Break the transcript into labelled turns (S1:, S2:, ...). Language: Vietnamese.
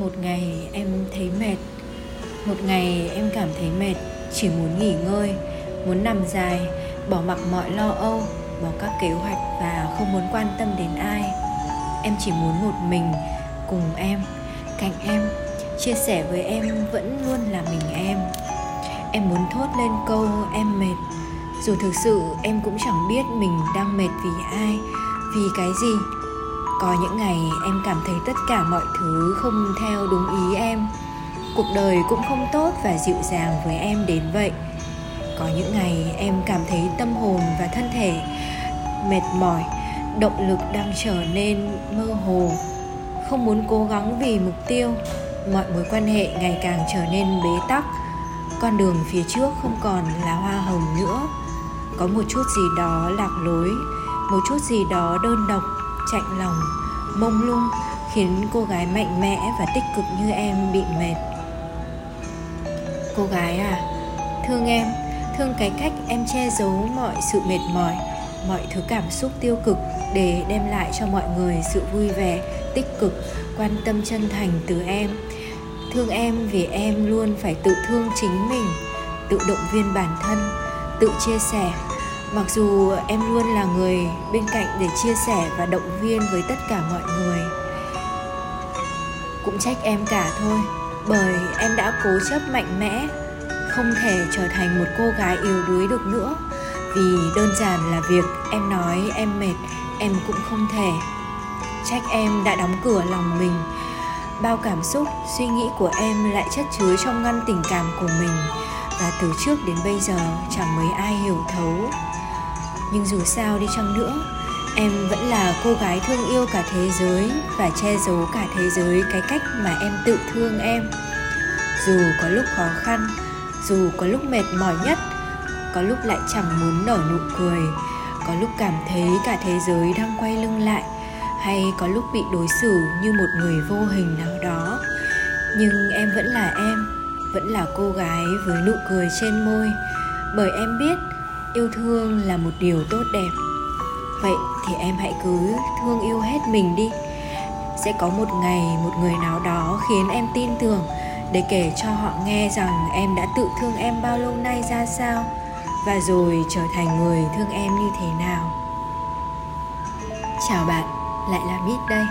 S1: một ngày em thấy mệt. Một ngày em cảm thấy mệt, chỉ muốn nghỉ ngơi, muốn nằm dài, bỏ mặc mọi lo âu, bỏ các kế hoạch và không muốn quan tâm đến ai. Em chỉ muốn một mình, cùng em, cạnh em, chia sẻ với em vẫn luôn là mình em. Em muốn thốt lên câu em mệt dù thực sự em cũng chẳng biết mình đang mệt vì ai, vì cái gì có những ngày em cảm thấy tất cả mọi thứ không theo đúng ý em. Cuộc đời cũng không tốt và dịu dàng với em đến vậy. Có những ngày em cảm thấy tâm hồn và thân thể mệt mỏi, động lực đang trở nên mơ hồ. Không muốn cố gắng vì mục tiêu, mọi mối quan hệ ngày càng trở nên bế tắc. Con đường phía trước không còn là hoa hồng nữa. Có một chút gì đó lạc lối, một chút gì đó đơn độc chạnh lòng, mông lung, khiến cô gái mạnh mẽ và tích cực như em bị mệt. Cô gái à thương em, thương cái cách em che giấu mọi sự mệt mỏi, mọi thứ cảm xúc tiêu cực để đem lại cho mọi người sự vui vẻ, tích cực, quan tâm chân thành từ em. Thương em vì em luôn phải tự thương chính mình, tự động viên bản thân, tự chia sẻ mặc dù em luôn là người bên cạnh để chia sẻ và động viên với tất cả mọi người, cũng trách em cả thôi. Bởi em đã cố chấp mạnh mẽ, không thể trở thành một cô gái yếu đuối được nữa. Vì đơn giản là việc em nói em mệt, em cũng không thể. Trách em đã đóng cửa lòng mình. Bao cảm xúc, suy nghĩ của em lại chất chứa trong ngăn tình cảm của mình. Và từ trước đến bây giờ, chẳng mấy ai hiểu thấu nhưng dù sao đi chăng nữa, em vẫn là cô gái thương yêu cả thế giới và che giấu cả thế giới cái cách mà em tự thương em. Dù có lúc khó khăn, dù có lúc mệt mỏi nhất, có lúc lại chẳng muốn nở nụ cười, có lúc cảm thấy cả thế giới đang quay lưng lại, hay có lúc bị đối xử như một người vô hình nào đó. Nhưng em vẫn là em, vẫn là cô gái với nụ cười trên môi, bởi em biết yêu thương là một điều tốt đẹp. Vậy thì em hãy cứ thương yêu hết mình đi. Sẽ có một ngày một người nào đó khiến em tin tưởng, để kể cho họ nghe rằng em đã tự thương em bao lâu nay ra sao, và rồi trở thành người thương em như thế nào. Chào bạn, lại là mít đây.